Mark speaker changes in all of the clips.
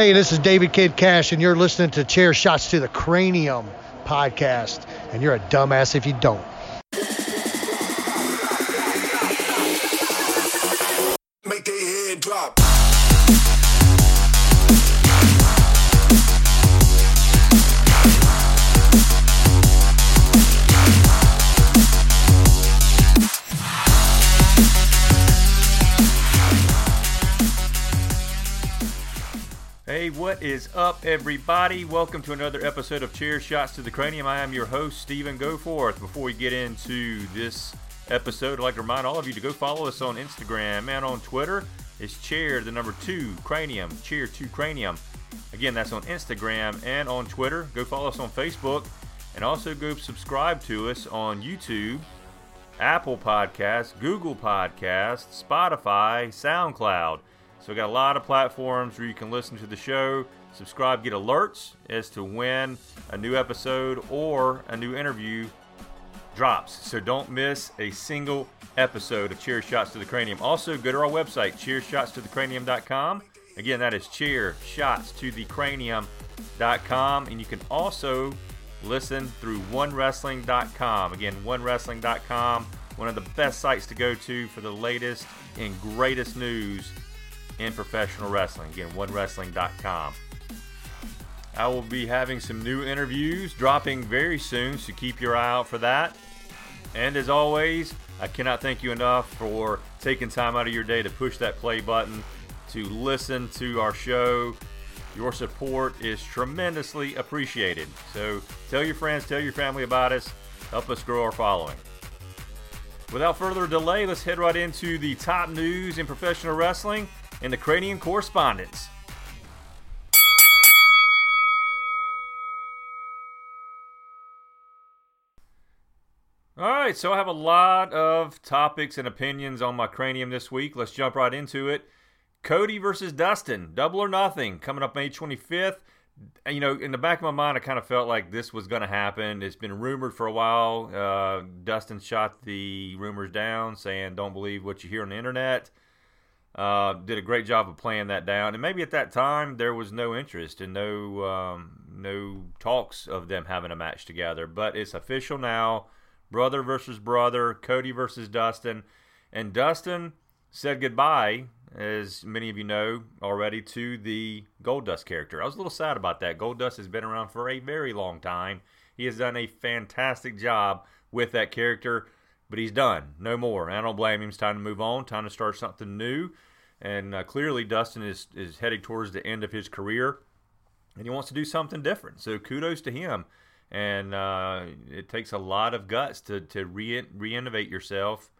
Speaker 1: Hey, this is David Kid Cash, and you're listening to Chair Shots to the Cranium podcast, and you're a dumbass if you don't.
Speaker 2: Is up, everybody? Welcome to another episode of Chair Shots to the Cranium. I am your host, Stephen Goforth. Before we get into this episode, I'd like to remind all of you to go follow us on Instagram and on Twitter. It's Chair, the number two, Cranium, Chair two Cranium. Again, that's on Instagram and on Twitter. Go follow us on Facebook and also go subscribe to us on YouTube, Apple Podcasts, Google Podcasts, Spotify, SoundCloud. So we got a lot of platforms where you can listen to the show, subscribe, get alerts as to when a new episode or a new interview drops. So don't miss a single episode of Chair Shots to the Cranium. Also, go to our website, chairshotstothecranium.com. Again, that is chairshotstothecranium.com. And you can also listen through onewrestling.com. Again, onewrestling.com, one of the best sites to go to for the latest and greatest news in professional wrestling. Again, onewrestling.com. I will be having some new interviews dropping very soon, so keep your eye out for that. And as always, I cannot thank you enough for taking time out of your day to push that play button, to listen to our show. Your support is tremendously appreciated. So tell your friends, tell your family about us, help us grow our following. Without further delay, let's head right into the top news in professional wrestling and the Cranium Correspondence. All right, so I have a lot of topics and opinions on my cranium this week. Let's jump right into it. Cody versus Dustin, double or nothing, coming up May 25th. You know, in the back of my mind, I kind of felt like this was going to happen. It's been rumored for a while. Uh, Dustin shot the rumors down, saying, don't believe what you hear on the internet. Uh, did a great job of playing that down, and maybe at that time there was no interest and no um, no talks of them having a match together. But it's official now: brother versus brother, Cody versus Dustin, and Dustin said goodbye, as many of you know already, to the Goldust character. I was a little sad about that. Goldust has been around for a very long time. He has done a fantastic job with that character but he's done. No more. And I don't blame him. It's time to move on. Time to start something new. And uh, clearly, Dustin is is heading towards the end of his career, and he wants to do something different. So kudos to him. And uh, it takes a lot of guts to to re reinnovate yourself,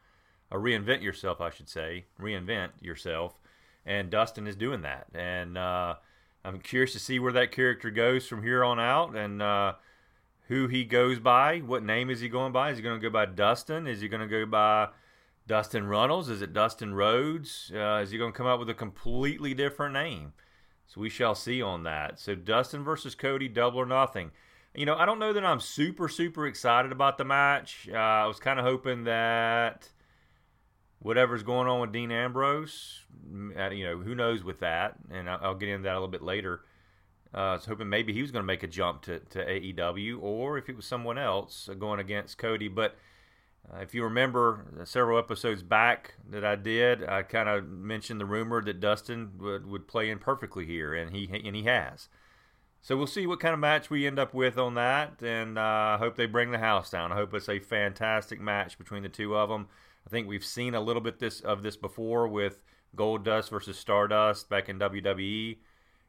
Speaker 2: or reinvent yourself, I should say, reinvent yourself. And Dustin is doing that. And uh, I'm curious to see where that character goes from here on out. And uh, who he goes by. What name is he going by? Is he going to go by Dustin? Is he going to go by Dustin Runnels? Is it Dustin Rhodes? Uh, is he going to come up with a completely different name? So we shall see on that. So Dustin versus Cody, double or nothing. You know, I don't know that I'm super, super excited about the match. Uh, I was kind of hoping that whatever's going on with Dean Ambrose, you know, who knows with that, and I'll get into that a little bit later. Uh, I was hoping maybe he was going to make a jump to, to AEW, or if it was someone else going against Cody. But uh, if you remember several episodes back that I did, I kind of mentioned the rumor that Dustin would, would play in perfectly here, and he and he has. So we'll see what kind of match we end up with on that, and uh, I hope they bring the house down. I hope it's a fantastic match between the two of them. I think we've seen a little bit this of this before with Goldust versus Stardust back in WWE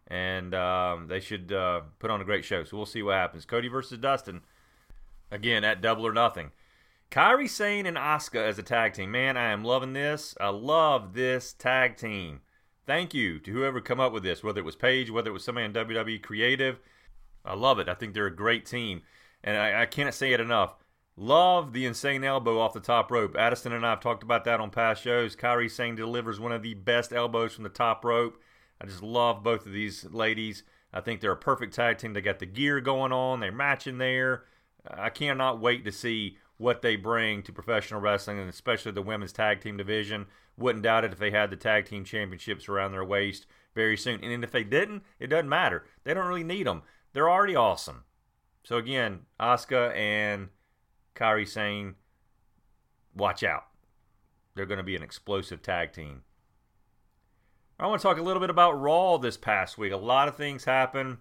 Speaker 2: and um, they should uh, put on a great show. So we'll see what happens. Cody versus Dustin, again at Double or Nothing. Kairi Sane and Asuka as a tag team. Man, I am loving this. I love this tag team. Thank you to whoever come up with this, whether it was Paige, whether it was somebody in WWE Creative. I love it. I think they're a great team. And I, I can't say it enough. Love the insane elbow off the top rope. Addison and I have talked about that on past shows. Kairi Sane delivers one of the best elbows from the top rope. I just love both of these ladies. I think they're a perfect tag team. They got the gear going on, they're matching there. I cannot wait to see what they bring to professional wrestling and especially the women's tag team division. Wouldn't doubt it if they had the tag team championships around their waist very soon. And if they didn't, it doesn't matter. They don't really need them. They're already awesome. So again, Asuka and Kairi Sane, watch out. They're going to be an explosive tag team. I want to talk a little bit about Raw this past week. A lot of things happened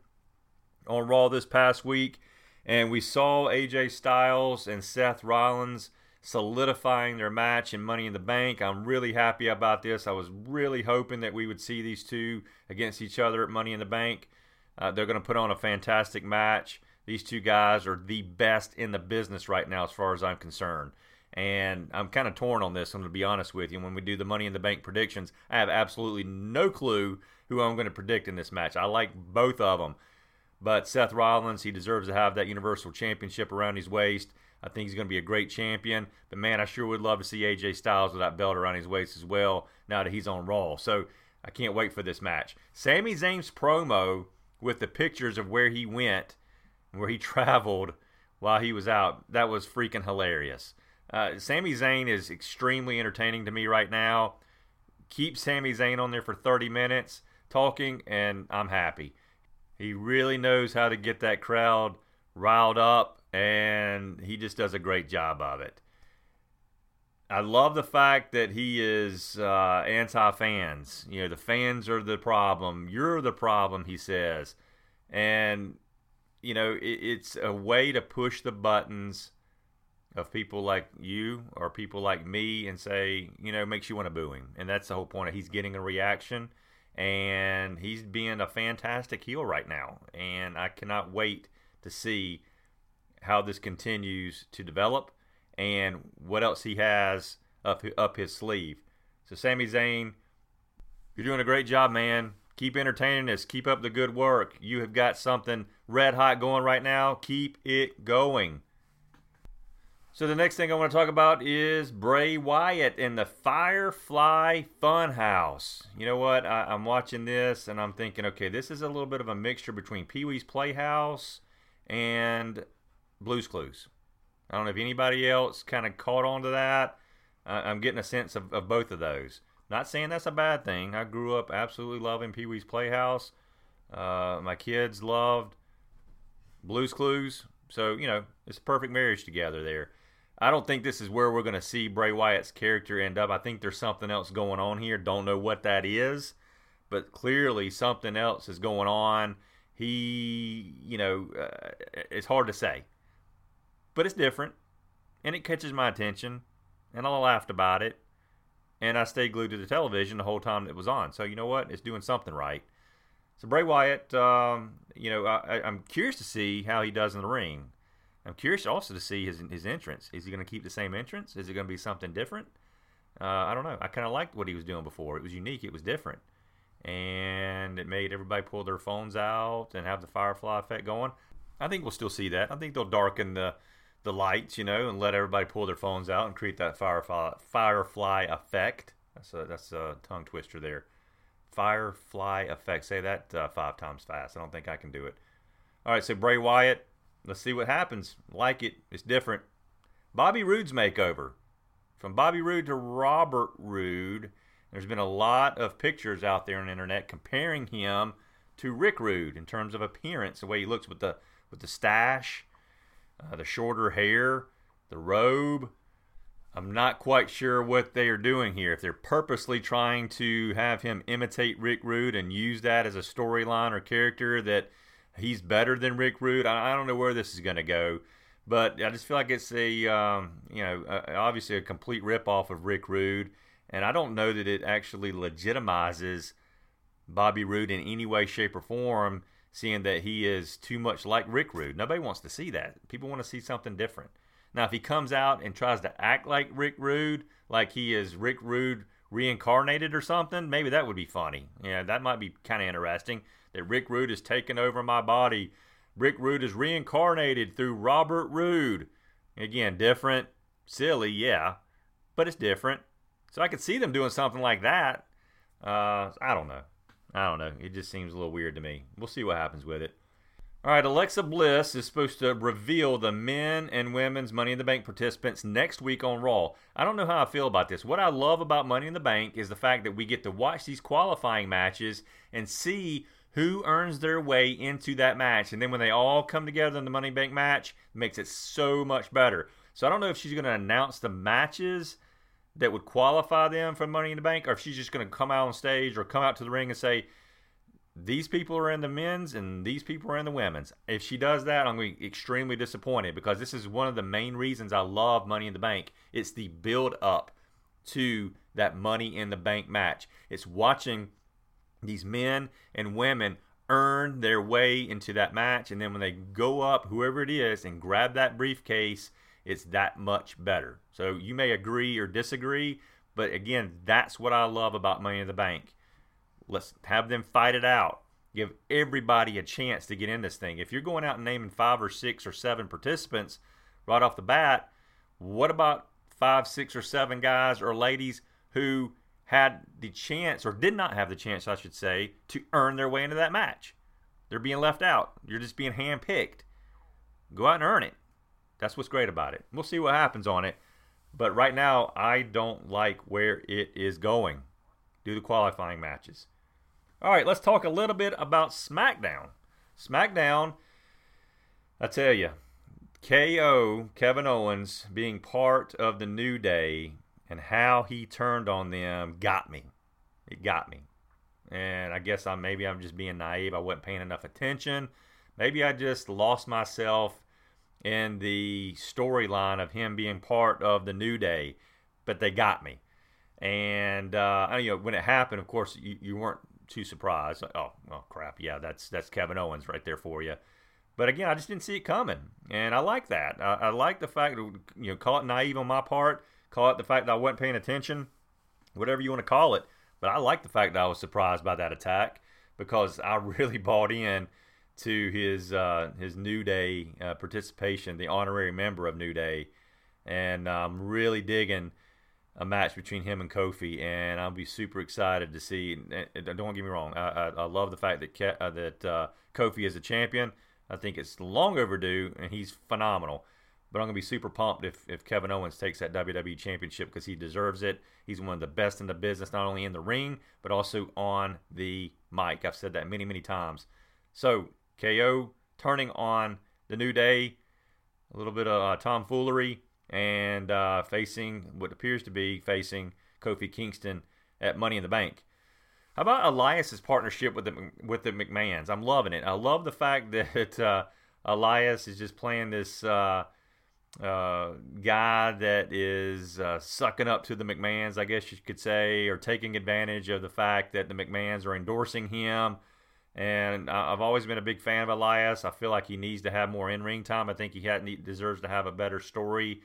Speaker 2: on Raw this past week, and we saw AJ Styles and Seth Rollins solidifying their match in Money in the Bank. I'm really happy about this. I was really hoping that we would see these two against each other at Money in the Bank. Uh, they're going to put on a fantastic match. These two guys are the best in the business right now, as far as I'm concerned. And I'm kind of torn on this, I'm going to be honest with you. When we do the Money in the Bank predictions, I have absolutely no clue who I'm going to predict in this match. I like both of them. But Seth Rollins, he deserves to have that Universal Championship around his waist. I think he's going to be a great champion. But man, I sure would love to see AJ Styles with that belt around his waist as well now that he's on Raw. So I can't wait for this match. Sami Zayn's promo with the pictures of where he went, where he traveled while he was out, that was freaking hilarious. Uh, Sami Zayn is extremely entertaining to me right now. Keep Sami Zayn on there for 30 minutes talking, and I'm happy. He really knows how to get that crowd riled up, and he just does a great job of it. I love the fact that he is uh, anti fans. You know, the fans are the problem. You're the problem, he says. And, you know, it, it's a way to push the buttons of people like you or people like me and say, you know, makes you want to boo him. And that's the whole point. He's getting a reaction and he's being a fantastic heel right now. And I cannot wait to see how this continues to develop and what else he has up up his sleeve. So Sami Zayn, you're doing a great job, man. Keep entertaining us. Keep up the good work. You have got something red hot going right now. Keep it going. So the next thing I want to talk about is Bray Wyatt in the Firefly Funhouse. You know what? I, am watching this and I'm thinking, okay, this is a little bit of a mixture between Pee Wee's Playhouse and Blue's Clues. I don't know if anybody else kind of caught on to that. Uh, I'm getting a sense of, of both of those. Not saying that's a bad thing. I grew up absolutely loving Pee Wee's Playhouse. Uh, my kids loved Blue's Clues. So, you know, it's a perfect marriage together there. I don't think this is where we're going to see Bray Wyatt's character end up. I think there's something else going on here. Don't know what that is, but clearly something else is going on. He, you know, uh, it's hard to say, but it's different, and it catches my attention, and I laughed about it, and I stayed glued to the television the whole time it was on. So you know what? It's doing something right. So Bray Wyatt, um, you know, I, I'm curious to see how he does in the ring. I'm curious also to see his his entrance. Is he going to keep the same entrance? Is it going to be something different? Uh, I don't know. I kind of liked what he was doing before. It was unique. It was different, and it made everybody pull their phones out and have the firefly effect going. I think we'll still see that. I think they'll darken the the lights, you know, and let everybody pull their phones out and create that firefly firefly effect. That's a that's a tongue twister there. Firefly effect. Say that uh, five times fast. I don't think I can do it. All right, so Bray Wyatt Let's see what happens. Like it. It's different. Bobby Roode's makeover. From Bobby Roode to Robert Roode, there's been a lot of pictures out there on the internet comparing him to Rick Rude in terms of appearance, the way he looks with the with the stash, uh, the shorter hair, the robe. I'm not quite sure what they are doing here. If they're purposely trying to have him imitate Rick Rude and use that as a storyline or character that he's better than Rick Rude. I, I don't know where this is going to go, but I just feel like it's a um, you know obviously a complete rip off of Rick Rude, and I don't know that it actually legitimizes Bobby Roode in any way, shape, or form. Seeing that he is too much like Rick Rude, nobody wants to see that. People want to see something different. Now, if he comes out and tries to act like Rick Rude, like he is Rick Rude reincarnated or something, maybe that would be funny. Yeah, that might be kind of interesting that Rick Rude has taken over my body. Rick Rude is reincarnated through Robert Roode. Again, different, silly, yeah, but it's different. So I could see them doing something like that. Uh, I don't know. I don't know. It just seems a little weird to me. We'll see what happens with it. All right, Alexa Bliss is supposed to reveal the men and women's Money in the Bank participants next week on Raw. I don't know how I feel about this. What I love about Money in the Bank is the fact that we get to watch these qualifying matches and see who earns their way into that match. And then when they all come together in the Money Bank match, it makes it so much better. So I don't know if she's going to announce the matches that would qualify them for Money in the Bank or if she's just going to come out on stage or come out to the ring and say, these people are in the men's and these people are in the women's. If she does that, I'm going to be extremely disappointed because this is one of the main reasons I love Money in the Bank. It's the build up to that Money in the Bank match. It's watching these men and women earn their way into that match, and then when they go up, whoever it is, and grab that briefcase, it's that much better. So you may agree or disagree, but again, that's what I love about Money in the Bank Let's have them fight it out. Give everybody a chance to get in this thing. If you're going out and naming five or six or seven participants right off the bat, what about five, six, or seven guys or ladies who had the chance, or did not have the chance, I should say, to earn their way into that match? They're being left out. You're just being handpicked. Go out and earn it. That's what's great about it. We'll see what happens on it. But right now, I don't like where it is going. Do the qualifying matches. All right, let's talk a little bit about SmackDown. SmackDown, I tell you, KO, Kevin Owens, being part of the New Day and how he turned on them got me. It got me. And I guess I maybe I'm just being naive. I wasn't paying enough attention. Maybe I just lost myself in the storyline of him being part of the New Day, but they got me. And uh, you know, when it happened, of course, you, you weren't too surprised. oh, well, crap. Yeah, that's that's Kevin Owens right there for you. But again, I just didn't see it coming, and I like that. I, I like the fact that you know, call it naive on my part, call it the fact that I wasn't paying attention, whatever you want to call it. But I like the fact that I was surprised by that attack because I really bought in to his uh, his New Day uh, participation, the honorary member of New Day, and I'm really digging a match between him and Kofi, and I'll be super excited to see. Don't get me wrong, I, I, I love the fact that Ke- uh, that uh, Kofi is a champion. I think it's long overdue, and he's phenomenal. But I'm gonna be super pumped if, if Kevin Owens takes that WWE Championship because he deserves it. He's one of the best in the business, not only in the ring but also on the mic. I've said that many many times. So KO turning on the New Day, a little bit of uh, tomfoolery and uh, facing what appears to be facing Kofi Kingston at Money in the Bank. How about Elias's partnership with the with the McMahons? I'm loving it. I love the fact that uh, Elias is just playing this uh, uh, guy that is uh, sucking up to the McMahons, I guess you could say, or taking advantage of the fact that the McMahons are endorsing him. And I've always been a big fan of Elias. I feel like he needs to have more in-ring time. I think he, had, he deserves to have a better story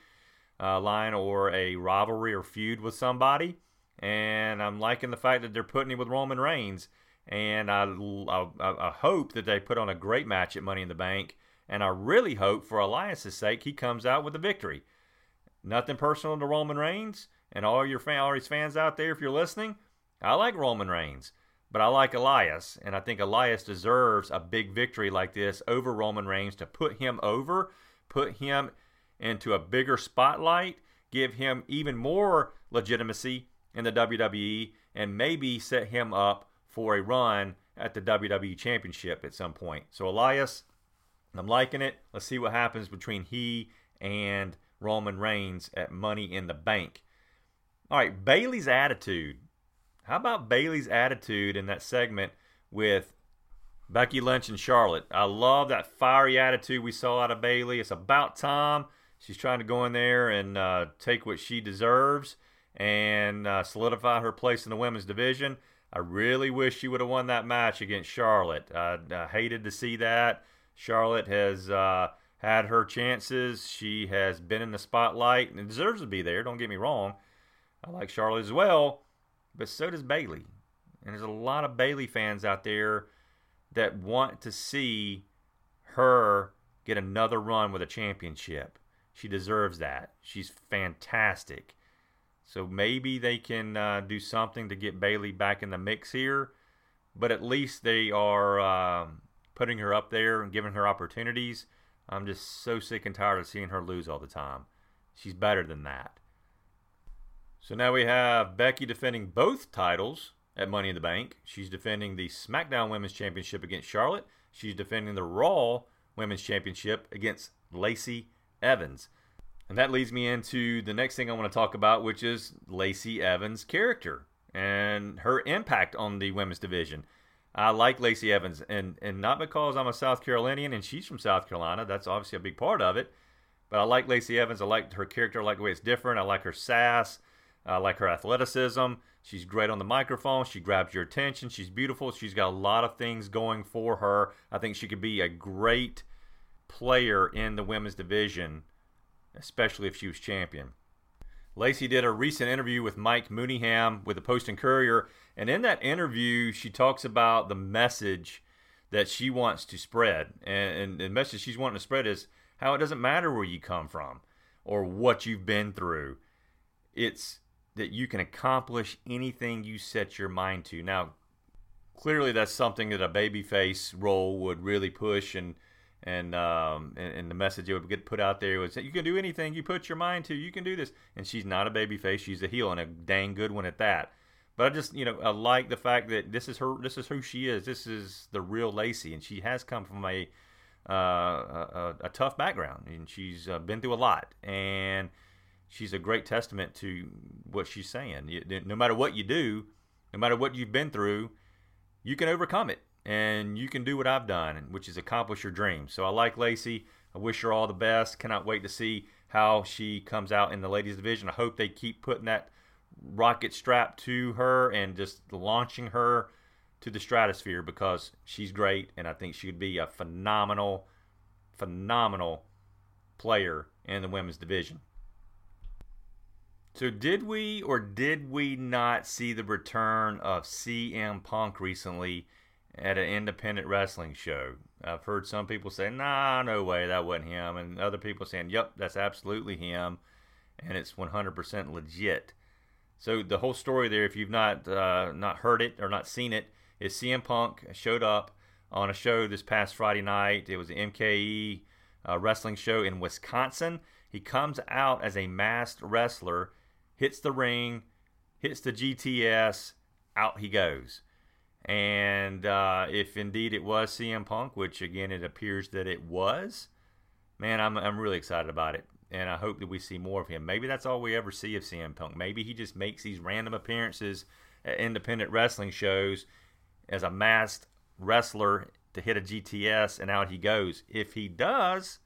Speaker 2: uh, line or a rivalry or feud with somebody. And I'm liking the fact that they're putting him with Roman Reigns. And I, I, I hope that they put on a great match at Money in the Bank. And I really hope, for Elias's sake, he comes out with a victory. Nothing personal to Roman Reigns and all your fan, all his fans out there. If you're listening, I like Roman Reigns, but I like Elias, and I think Elias deserves a big victory like this over Roman Reigns to put him over, put him into a bigger spotlight, give him even more legitimacy in the WWE, and maybe set him up for a run at the WWE Championship at some point. So, Elias, I'm liking it. Let's see what happens between he and Roman Reigns at Money in the Bank. All right, Bayley's attitude. How about Bayley's attitude in that segment with Becky Lynch and Charlotte? I love that fiery attitude we saw out of Bayley. It's about time She's trying to go in there and uh, take what she deserves and uh, solidify her place in the women's division. I really wish she would have won that match against Charlotte. I, I hated to see that. Charlotte has uh, had her chances. She has been in the spotlight and deserves to be there. Don't get me wrong. I like Charlotte as well, but so does Bayley. And there's a lot of Bayley fans out there that want to see her get another run with a championship. She deserves that. She's fantastic. So maybe they can uh, do something to get Bayley back in the mix here, but at least they are uh, putting her up there and giving her opportunities. I'm just so sick and tired of seeing her lose all the time. She's better than that. So now we have Becky defending both titles at Money in the Bank. She's defending the SmackDown Women's Championship against Charlotte. She's defending the Raw Women's Championship against Lacey Evans. And that leads me into the next thing I want to talk about, which is Lacey Evans' character and her impact on the women's division. I like Lacey Evans, and, and not because I'm a South Carolinian and she's from South Carolina. That's obviously a big part of it. But I like Lacey Evans. I like her character. I like the way it's different. I like her sass. I like her athleticism. She's great on the microphone. She grabs your attention. She's beautiful. She's got a lot of things going for her. I think she could be a great player in the women's division especially if she was champion. Lacey did a recent interview with Mike Mooneyham with the Post and Courier, and in that interview, she talks about the message that she wants to spread. And, and the message she's wanting to spread is how it doesn't matter where you come from or what you've been through. It's that you can accomplish anything you set your mind to. Now, clearly, that's something that a babyface role would really push and and um, and, and, the message it would get put out there was you can do anything you put your mind to. You can do this. And she's not a baby face; she's a heel and a dang good one at that. But I just you know I like the fact that this is her. This is who she is. This is the real Lacey, and she has come from a uh, a, a, tough background, and she's uh, been through a lot. And she's a great testament to what she's saying. No matter what you do, no matter what you've been through, you can overcome it and you can do what I've done, and which is accomplish your dreams. So I like Lacey. I wish her all the best. Cannot wait to see how she comes out in the ladies division. I hope they keep putting that rocket strap to her and just launching her to the stratosphere because she's great and I think she'd be a phenomenal, phenomenal player in the women's division. So, did we or did we not see the return of CM Punk recently at an independent wrestling show. I've heard some people say, nah, no way, that wasn't him. And other people saying, yep, that's absolutely him. And it's 100% legit. So the whole story there, if you've not uh, not heard it or not seen it, is CM Punk showed up on a show this past Friday night. It was an MKE uh, wrestling show in Wisconsin. He comes out as a masked wrestler, hits the ring, hits the GTS, out he goes. And uh, if indeed it was CM Punk, which again it appears that it was, man, I'm, I'm really excited about it. And I hope that we see more of him. Maybe that's all we ever see of CM Punk. Maybe he just makes these random appearances at independent wrestling shows as a masked wrestler to hit a GTS and out he goes. If he does,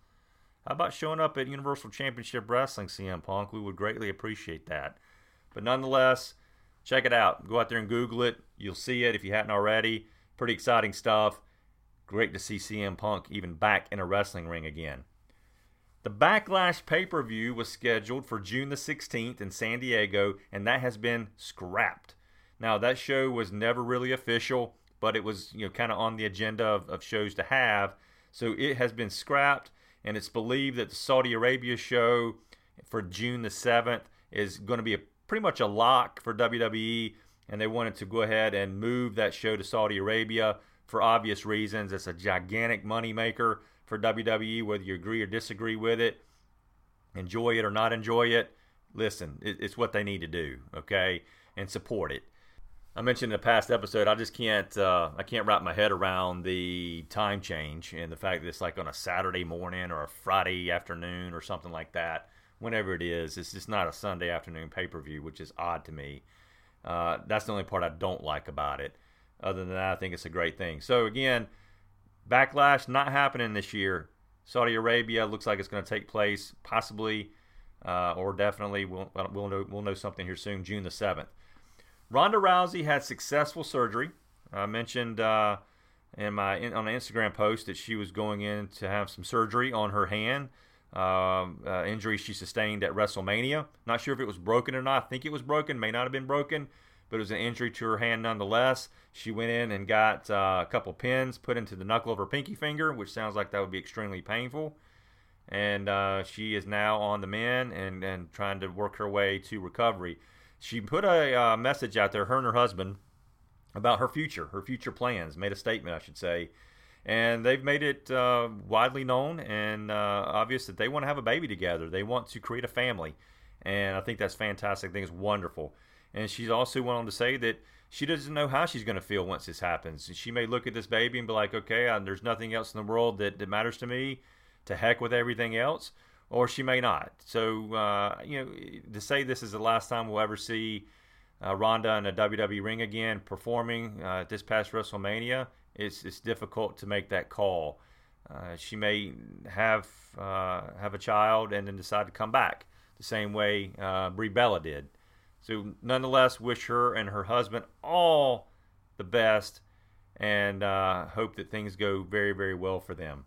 Speaker 2: how about showing up at Universal Championship Wrestling, CM Punk? We would greatly appreciate that. But nonetheless, check it out. Go out there and Google it. You'll see it if you hadn't already. Pretty exciting stuff. Great to see CM Punk even back in a wrestling ring again. The Backlash pay per view was scheduled for June the 16th in San Diego, and that has been scrapped. Now, that show was never really official, but it was you know kind of on the agenda of, of shows to have. So it has been scrapped, and it's believed that the Saudi Arabia show for June the 7th is going to be a pretty much a lock for WWE, and they wanted to go ahead and move that show to Saudi Arabia for obvious reasons. It's a gigantic moneymaker for WWE, whether you agree or disagree with it, enjoy it or not enjoy it. Listen, it's what they need to do, okay, and support it. I mentioned in a past episode, I just can't uh, I can't wrap my head around the time change and the fact that it's like on a Saturday morning or a Friday afternoon or something like that whenever it is. It's just not a Sunday afternoon pay per view, which is odd to me. Uh, that's the only part I don't like about it. Other than that, I think it's a great thing. So again, backlash not happening this year. Saudi Arabia looks like it's going to take place possibly uh, or definitely. We'll, we'll, know, we'll know something here soon, June the 7th. Ronda Rousey had successful surgery. I mentioned uh, in my in, on an Instagram post that she was going in to have some surgery on her hand um, uh, injury she sustained at WrestleMania. Not sure if it was broken or not. I think it was broken, may not have been broken, but it was an injury to her hand nonetheless. She went in and got uh, a couple pins put into the knuckle of her pinky finger, which sounds like that would be extremely painful. And uh, she is now on the mend and, and trying to work her way to recovery. She put a uh, message out there, her and her husband, about her future, her future plans, made a statement, I should say And they've made it uh, widely known and uh, obvious that they want to have a baby together. They want to create a family. And I think that's fantastic. I think it's wonderful. And she's also went on to say that she doesn't know how she's going to feel once this happens. She may look at this baby and be like, okay, uh, there's nothing else in the world that, that matters to me. To heck with everything else. Or she may not. So, uh, you know, to say this is the last time we'll ever see uh, Ronda in a WWE ring again performing uh, this past WrestleMania, it's, it's difficult to make that call. Uh, she may have uh, have a child and then decide to come back the same way uh, Brie Bella did. So, nonetheless, wish her and her husband all the best and uh, hope that things go very, very well for them.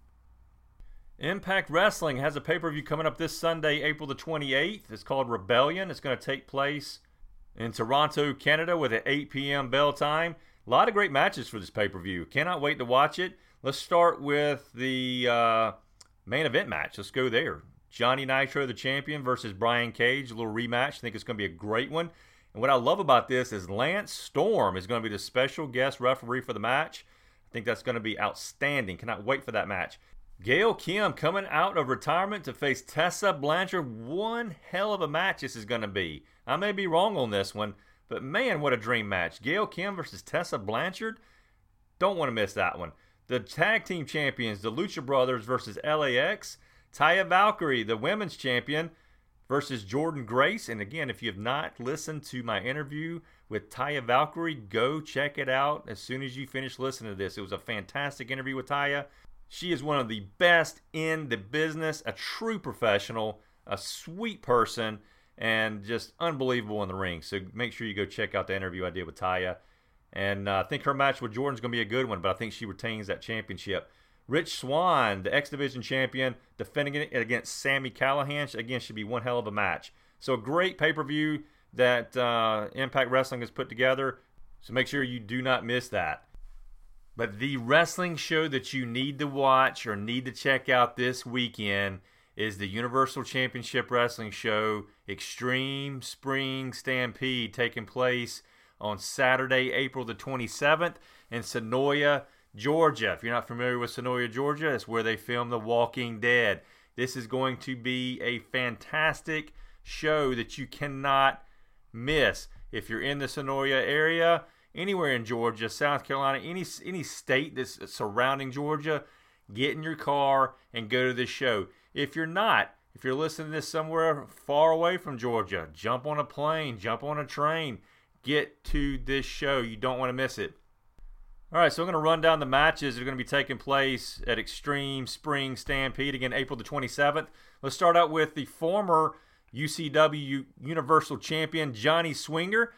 Speaker 2: Impact Wrestling has a pay per view coming up this Sunday, April the 28th. It's called Rebellion. It's going to take place in Toronto, Canada, with an 8 p.m. bell time. A lot of great matches for this pay per view. Cannot wait to watch it. Let's start with the uh, main event match. Let's go there. Johnny Nitro, the champion, versus Brian Cage. A little rematch. I think it's going to be a great one. And what I love about this is Lance Storm is going to be the special guest referee for the match. I think that's going to be outstanding. Cannot wait for that match. Gail Kim coming out of retirement to face Tessa Blanchard. One hell of a match this is going to be. I may be wrong on this one, but man, what a dream match. Gail Kim versus Tessa Blanchard. Don't want to miss that one. The tag team champions, the Lucha Brothers versus LAX. Taya Valkyrie, the women's champion, versus Jordynne Grace. And again, if you have not listened to my interview with Taya Valkyrie, go check it out as soon as you finish listening to this. It was a fantastic interview with Taya. She is one of the best in the business, a true professional, a sweet person, and just unbelievable in the ring. So make sure you go check out the interview I did with Taya. And uh, I think her match with Jordynne's going to be a good one, but I think she retains that championship. Rich Swann, the X Division champion, defending it against Sami Callihan. Again, should be one hell of a match. So a great pay per view that uh, Impact Wrestling has put together. So make sure you do not miss that. But the wrestling show that you need to watch or need to check out this weekend is the Universal Championship Wrestling show Extreme Spring Stampede taking place on Saturday, April the 27th in Senoia, Georgia. If you're not familiar with Senoia, Georgia, it's where they film The Walking Dead. This is going to be a fantastic show that you cannot miss. If you're in the Senoia area, anywhere in Georgia, South Carolina, any any state that's surrounding Georgia, get in your car and go to this show. If you're not, if you're listening to this somewhere far away from Georgia, jump on a plane, jump on a train, get to this show. You don't want to miss it. All right, so I'm going to run down the matches that are going to be taking place at Extreme Spring Stampede again, April the 27th. Let's start out with the former UCW Universal Champion Johnny Swinger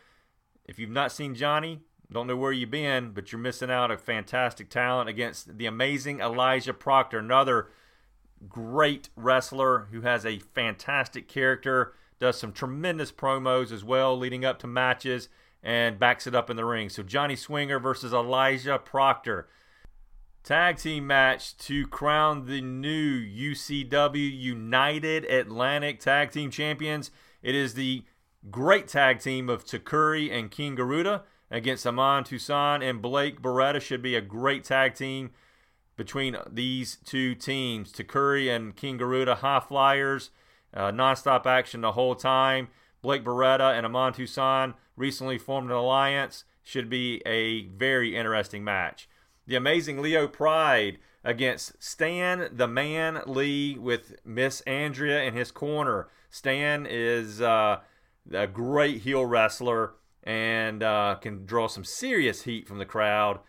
Speaker 2: if you've not seen Johnny, don't know where you've been, but you're missing out a fantastic talent against the amazing Elijah Proctor, another great wrestler who has a fantastic character, does some tremendous promos as well leading up to matches, and backs it up in the ring. So Johnny Swinger versus Elijah Proctor. Tag team match to crown the new UCW United Atlantic Tag Team Champions. It is the Great tag team of Takuri and King Garuda against Amon Toussaint and Blake Beretta should be a great tag team between these two teams. Takuri and King Garuda, high flyers, uh, nonstop action the whole time. Blake Beretta and Amon Toussaint recently formed an alliance. Should be a very interesting match. The amazing Leo Pride against Stan the Man Lee with Miss Andrea in his corner. Stan is. Uh, a great heel wrestler and uh, can draw some serious heat from the crowd.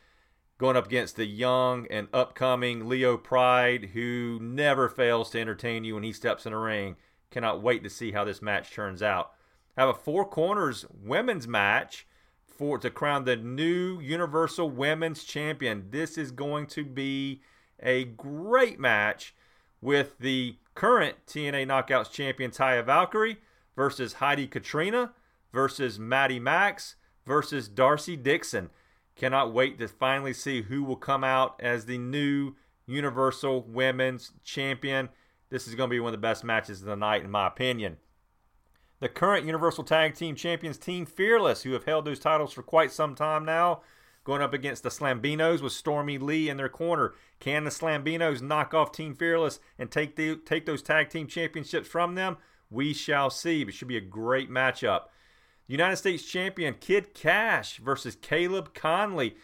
Speaker 2: Going up against the young and upcoming Leo Pride, who never fails to entertain you when he steps in the ring. Cannot wait to see how this match turns out. Have a four corners women's match for to crown the new Universal Women's Champion. This is going to be a great match with the current TNA Knockouts champion Taya Valkyrie versus Heidi Katrina versus Maddie Max versus Darcy Dixon. Cannot wait to finally see who will come out as the new Universal Women's Champion. This is going to be one of the best matches of the night, in my opinion. The current Universal Tag Team Champions, Team Fearless, who have held those titles for quite some time now, going up against the Slambinos with Stormy Lee in their corner. Can the Slambinos knock off Team Fearless and take the take those tag team championships from them? We shall see. It should be a great matchup. United States champion Kid Cash versus Caleb Conley.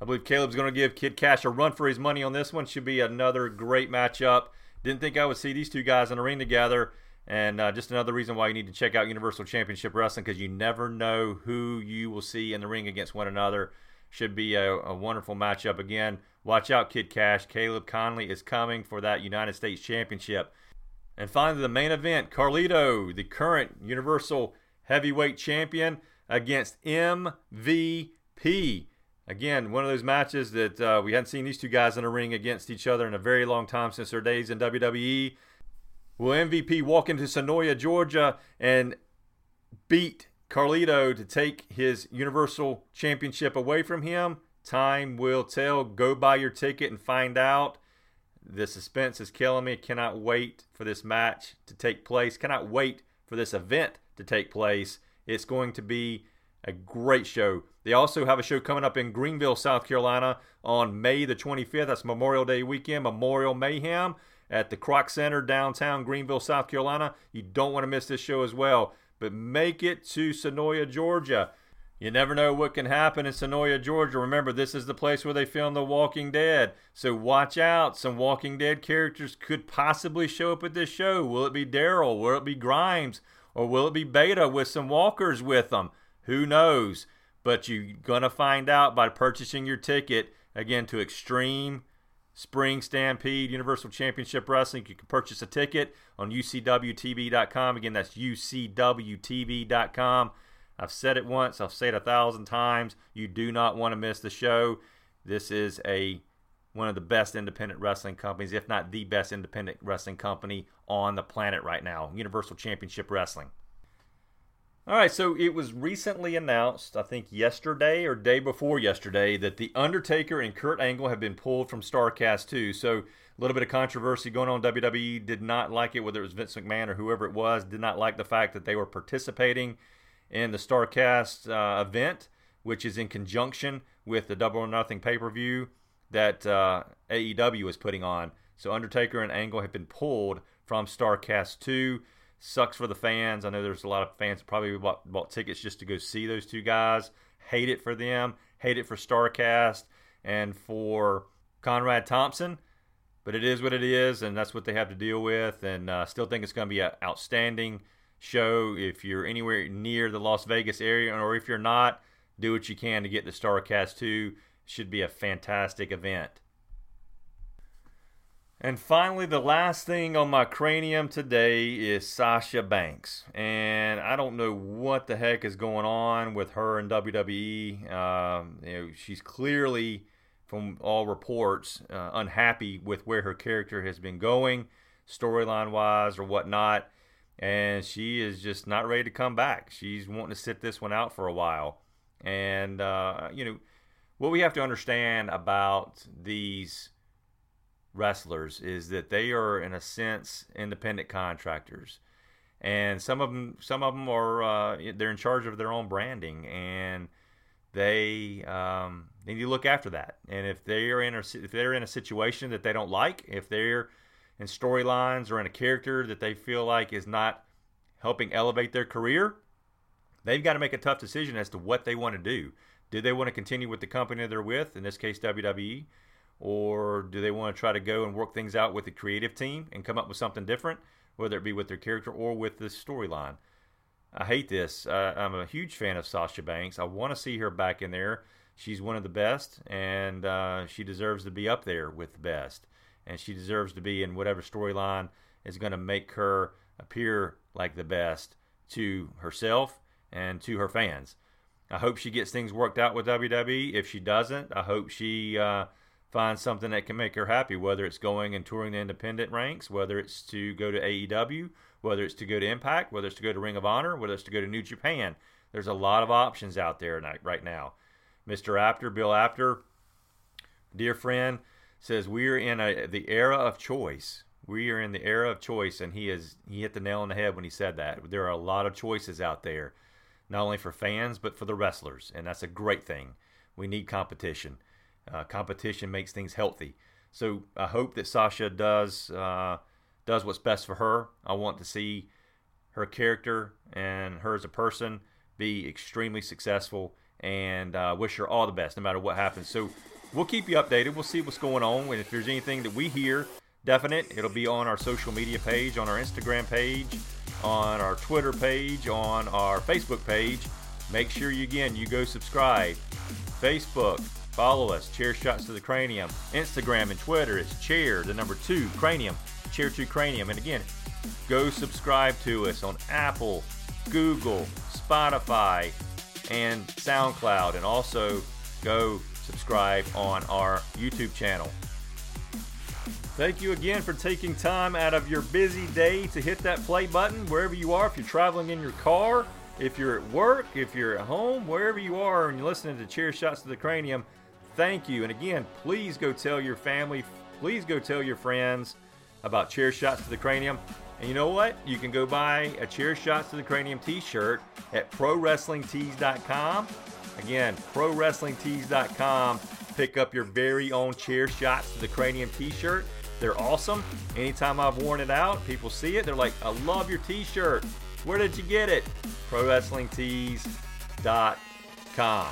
Speaker 2: I believe Caleb's going to give Kid Cash a run for his money on this one. Should be another great matchup. Didn't think I would see these two guys in the ring together. And uh, just another reason why you need to check out Universal Championship Wrestling because you never know who you will see in the ring against one another. Should be a, a wonderful matchup again. Watch out, Kid Cash. Caleb Conley is coming for that United States Championship. And finally, the main event Carlito, the current Universal Heavyweight Champion, against MVP. Again, one of those matches that uh, we hadn't seen these two guys in a ring against each other in a very long time since their days in WWE. Will MVP walk into Senoia, Georgia, and beat Carlito to take his Universal Championship away from him? Time will tell. Go buy your ticket and find out. The suspense is killing me. Cannot wait for this match to take place. Cannot wait for this event to take place. It's going to be a great show. They also have a show coming up in Greenville, South Carolina on May the 25th. That's Memorial Day weekend, Memorial Mayhem at the Kroc Center downtown Greenville, South Carolina. You don't want to miss this show as well. But make it to Senoia, Georgia. You never know what can happen in Senoia, Georgia. Remember, this is the place where they filmed The Walking Dead. So watch out. Some Walking Dead characters could possibly show up at this show. Will it be Daryl? Will it be Grimes? Or will it be Beta with some walkers with them? Who knows? But you're going to find out by purchasing your ticket, again, to Extreme Spring Stampede Universal Championship Wrestling. You can purchase a ticket on UCWTV.com. Again, that's UCWTV.com. I've said it once, I've said it a thousand times. You do not want to miss the show. This is a one of the best independent wrestling companies, if not the best independent wrestling company on the planet right now. Universal Championship Wrestling. All right, so it was recently announced, I think yesterday or day before yesterday, that The Undertaker and Kurt Angle have been pulled from Starrcast 2. So a little bit of controversy going on. WWE did not like it, whether it was Vince McMahon or whoever it was, did not like the fact that they were participating in the Starrcast uh, event, which is in conjunction with the Double or Nothing pay per view that uh, AEW is putting on. So Undertaker and Angle have been pulled from Starrcast 2 Sucks for the fans. I know there's a lot of fans probably bought, bought tickets just to go see those two guys. Hate it for them. Hate it for Starrcast and for Conrad Thompson. But it is what it is, and that's what they have to deal with. And uh, still think it's going to be an outstanding show. If you're anywhere near the Las Vegas area, or if you're not, do what you can to get to Starrcast 2. Should be a fantastic event. And finally, the last thing on my cranium today is Sasha Banks. And I don't know what the heck is going on with her and WWE. Um, you know, she's clearly, from all reports, uh, unhappy with where her character has been going, storyline wise or whatnot. And she is just not ready to come back. She's wanting to sit this one out for a while. And, uh, you know, what we have to understand about these wrestlers is that they are in a sense independent contractors. And some of them some of them are uh, they're in charge of their own branding and they um, they need to look after that. And if they are in a, if they're in a situation that they don't like if they're in storylines or in a character that they feel like is not helping elevate their career they've got to make a tough decision as to what they want to do. Do they want to continue with the company they're with in this case WWE or do they want to try to go and work things out with the creative team and come up with something different, whether it be with their character or with the storyline? I hate this. Uh, I'm a huge fan of Sasha Banks. I want to see her back in there. She's one of the best, and uh, she deserves to be up there with the best. And she deserves to be in whatever storyline is going to make her appear like the best to herself and to her fans. I hope she gets things worked out with WWE. If she doesn't, I hope she uh, find something that can make her happy, whether it's going and touring the independent ranks, whether it's to go to AEW, whether it's to go to Impact, whether it's to go to Ring of Honor, whether it's to go to New Japan. There's a lot of options out there right now. Mr. Apter, Bill Apter, dear friend, says we're in a, the era of choice. We are in the era of choice, and he is he hit the nail on the head when he said that. There are a lot of choices out there, not only for fans but for the wrestlers, and that's a great thing We need competition. Uh, competition makes things healthy. So I hope that Sasha does uh, does what's best for her. I want to see her character and her as a person be extremely successful, and uh, wish her all the best no matter what happens. So we'll keep you updated. We'll see what's going on, and if there's anything that we hear definite, it'll be on our social media page, on our Instagram page, on our Twitter page, on our Facebook page. Make sure you again you go subscribe. Facebook, follow us, Chair Shots to the Cranium. Instagram and Twitter is Chair, the number two, Cranium, Chair two Cranium. And again, go subscribe to us on Apple, Google, Spotify, and SoundCloud. And also go subscribe on our YouTube channel. Thank you again for taking time out of your busy day to hit that play button wherever you are. If you're traveling in your car, if you're at work, if you're at home, wherever you are and you're listening to Chair Shots to the Cranium, thank you. And again, please go tell your family, please go tell your friends about Chair Shots to the Cranium. And you know what? You can go buy a Chair Shots to the Cranium t shirt at ProWrestlingTees.com. Again, ProWrestlingTees.com. Pick up your very own Chair Shots to the Cranium t shirt. They're awesome. Anytime I've worn it out, people see it. They're like, I love your t shirt. Where did you get it? ProWrestlingTees.com.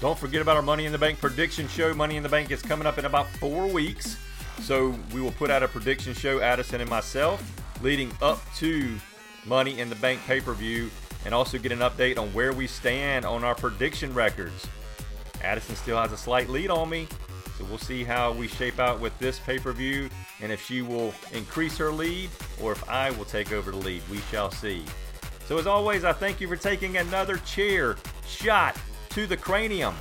Speaker 2: Don't forget about our Money in the Bank prediction show. Money in the Bank is coming up in about four weeks. So we will put out a prediction show, Addison and myself, leading up to Money in the Bank pay per view, and also get an update on where we stand on our prediction records. Addison still has a slight lead on me, so we'll see how we shape out with this pay per view and if she will increase her lead or if I will take over the lead. We shall see. So, as always, I thank you for taking another chair shot to the cranium.